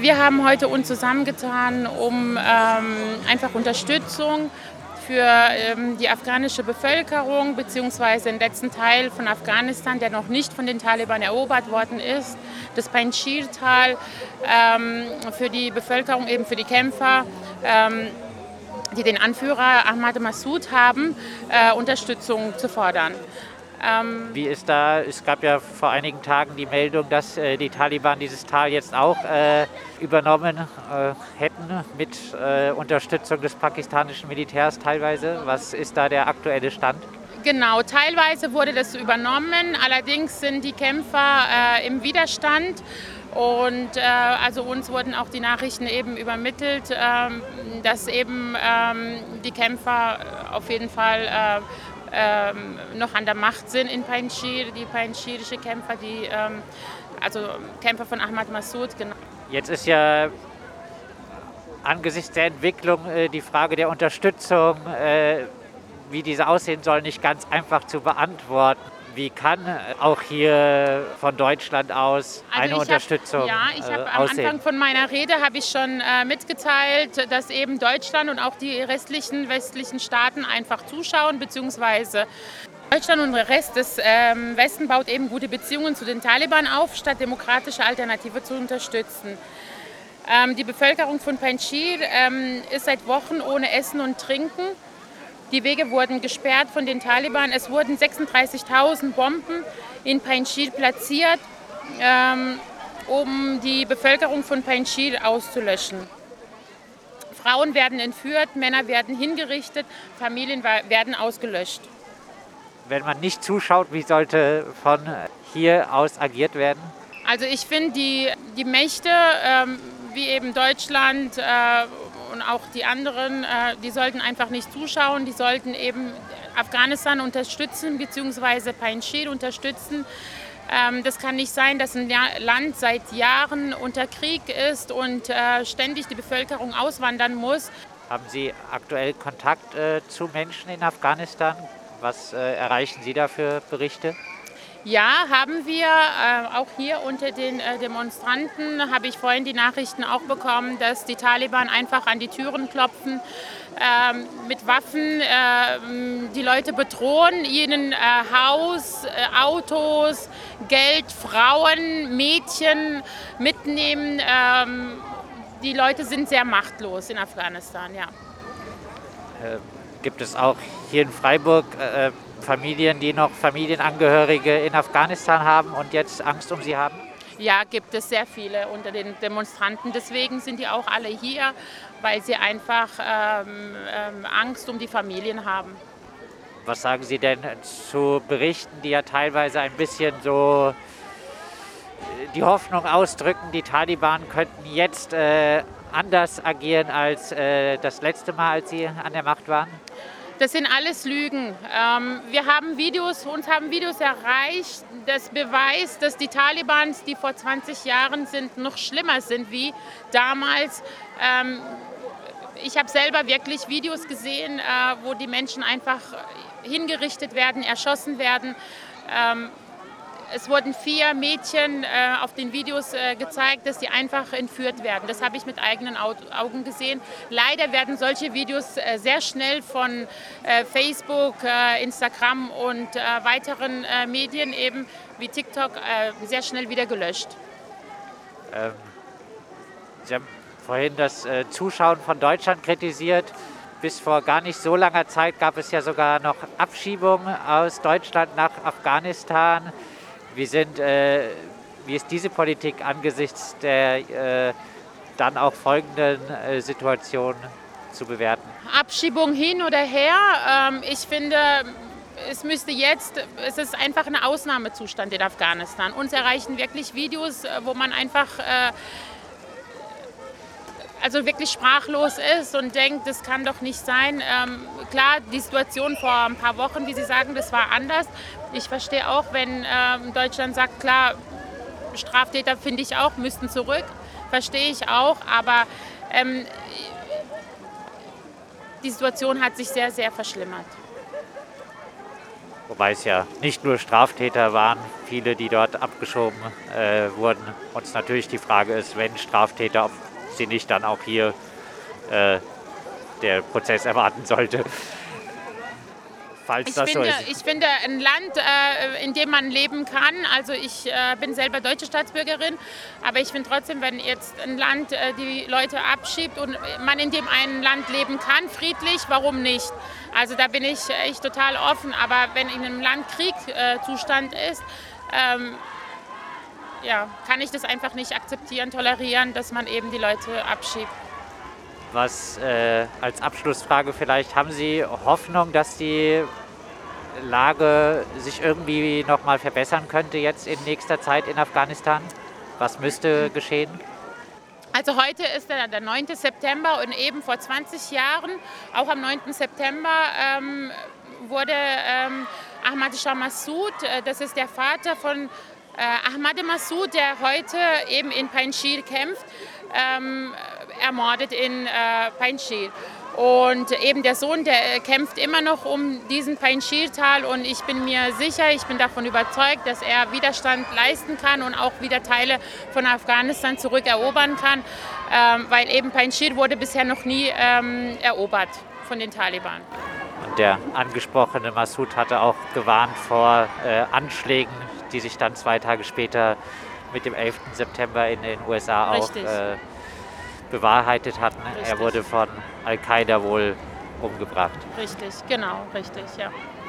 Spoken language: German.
Wir haben heute uns zusammengetan, um ähm, einfach Unterstützung für ähm, die afghanische Bevölkerung bzw. den letzten Teil von Afghanistan, der noch nicht von den Taliban erobert worden ist, das Panjshir-Tal, ähm, für die Bevölkerung, eben für die Kämpfer ähm, die den Anführer Ahmad Massoud haben, äh, Unterstützung zu fordern. Ähm Wie ist da, es gab ja vor einigen Tagen die Meldung, dass äh, die Taliban dieses Tal jetzt auch äh, übernommen äh, hätten mit äh, Unterstützung des pakistanischen Militärs teilweise. Was ist da der aktuelle Stand? Genau, teilweise wurde das übernommen, allerdings sind die Kämpfer äh, im Widerstand. Und äh, also uns wurden auch die Nachrichten eben übermittelt, ähm, dass eben ähm, die Kämpfer auf jeden Fall äh, ähm, noch an der Macht sind in Panjshir, die panjshirische Kämpfer, die ähm, also Kämpfer von Ahmad Massoud. Genau. Jetzt ist ja angesichts der Entwicklung äh, die Frage der Unterstützung, äh, wie diese aussehen soll, nicht ganz einfach zu beantworten. Wie kann auch hier von Deutschland aus also eine Unterstützung hab, Ja, ich habe äh, am Anfang von meiner Rede habe ich schon äh, mitgeteilt, dass eben Deutschland und auch die restlichen westlichen Staaten einfach zuschauen bzw. Deutschland und der Rest des ähm, Westen baut eben gute Beziehungen zu den Taliban auf, statt demokratische Alternative zu unterstützen. Ähm, die Bevölkerung von Panjshir ähm, ist seit Wochen ohne Essen und Trinken. Die Wege wurden gesperrt von den Taliban. Es wurden 36.000 Bomben in Panjshir platziert, ähm, um die Bevölkerung von Panjshir auszulöschen. Frauen werden entführt, Männer werden hingerichtet, Familien werden ausgelöscht. Wenn man nicht zuschaut, wie sollte von hier aus agiert werden? Also ich finde, die, die Mächte, ähm, wie eben Deutschland äh, und auch die anderen, äh, die sollten einfach nicht zuschauen, die sollten eben Afghanistan unterstützen bzw. Panjshir unterstützen. Ähm, das kann nicht sein, dass ein Land seit Jahren unter Krieg ist und äh, ständig die Bevölkerung auswandern muss. Haben Sie aktuell Kontakt äh, zu Menschen in Afghanistan? Was erreichen Sie da für Berichte? Ja, haben wir. Äh, auch hier unter den äh, Demonstranten habe ich vorhin die Nachrichten auch bekommen, dass die Taliban einfach an die Türen klopfen, äh, mit Waffen ähm, die Leute bedrohen, ihnen äh, Haus, Autos, Geld, Frauen, Mädchen mitnehmen. Ähm, die Leute sind sehr machtlos in Afghanistan, ja. Gibt es auch hier in Freiburg Familien, die noch Familienangehörige in Afghanistan haben und jetzt Angst um sie haben? Ja, gibt es sehr viele unter den Demonstranten. Deswegen sind die auch alle hier, weil sie einfach ähm, ähm, Angst um die Familien haben. Was sagen Sie denn zu Berichten, die ja teilweise ein bisschen so äh, die Hoffnung ausdrücken, die Taliban könnten jetzt äh, anders agieren als äh, das letzte Mal, als sie an der Macht waren? Das sind alles Lügen. Ähm, wir haben Videos, uns haben Videos erreicht, das beweist, dass die Talibans, die vor 20 Jahren sind, noch schlimmer sind wie damals. Ähm, ich habe selber wirklich Videos gesehen, äh, wo die Menschen einfach hingerichtet werden, erschossen werden. Ähm, es wurden vier Mädchen äh, auf den Videos äh, gezeigt, dass sie einfach entführt werden. Das habe ich mit eigenen Augen gesehen. Leider werden solche Videos äh, sehr schnell von äh, Facebook, äh, Instagram und äh, weiteren Medien eben wie TikTok sehr schnell wieder gelöscht. Ähm, sie haben vorhin das Zuschauen von Deutschland kritisiert. Bis vor gar nicht so langer Zeit gab es ja sogar noch Abschiebungen aus Deutschland nach Afghanistan. Wie, sind, äh, wie ist diese Politik angesichts der äh, dann auch folgenden äh, Situation zu bewerten? Abschiebung hin oder her. Ähm, ich finde, es müsste jetzt, es ist einfach ein Ausnahmezustand in Afghanistan. Uns erreichen wirklich Videos, äh, wo man einfach äh, also wirklich sprachlos ist und denkt, das kann doch nicht sein. Ähm, klar, die Situation vor ein paar Wochen, wie Sie sagen, das war anders. Ich verstehe auch, wenn ähm, Deutschland sagt, klar, Straftäter finde ich auch, müssten zurück. Verstehe ich auch, aber ähm, die Situation hat sich sehr, sehr verschlimmert. wobei es ja nicht nur Straftäter waren, viele, die dort abgeschoben äh, wurden. Und natürlich die Frage ist, wenn Straftäter, ob sie nicht dann auch hier äh, der Prozess erwarten sollte falls ich das finde, so ist. Ich finde, ein Land, äh, in dem man leben kann, also ich äh, bin selber deutsche Staatsbürgerin, aber ich finde trotzdem, wenn jetzt ein Land äh, die Leute abschiebt und man in dem einen Land leben kann, friedlich, warum nicht? Also da bin ich echt total offen, aber wenn in einem Land Kriegzustand ist, ähm, ja, kann ich das einfach nicht akzeptieren, tolerieren, dass man eben die Leute abschiebt. Was äh, als Abschlussfrage vielleicht, haben Sie Hoffnung, dass die Lage sich irgendwie noch mal verbessern könnte jetzt in nächster Zeit in Afghanistan? Was müsste geschehen? Also heute ist der, der 9. September und eben vor 20 Jahren, auch am 9. September, ähm, wurde ähm, Ahmad Shah Massoud, äh, das ist der Vater von Ahmad Massoud, der heute eben in Panjshir kämpft, ähm, ermordet in äh, Panjshir. Und eben der Sohn, der äh, kämpft immer noch um diesen Panjshir-Tal und ich bin mir sicher, ich bin davon überzeugt, dass er Widerstand leisten kann und auch wieder Teile von Afghanistan zurückerobern kann, ähm, weil eben Panjshir wurde bisher noch nie ähm, erobert von den Taliban. Und der angesprochene Massoud hatte auch gewarnt vor äh, Anschlägen, die sich dann zwei Tage später mit dem 11. September in den USA auch äh, bewahrheitet hatten. Richtig. Er wurde von Al-Qaida wohl umgebracht. Richtig, genau, richtig, ja.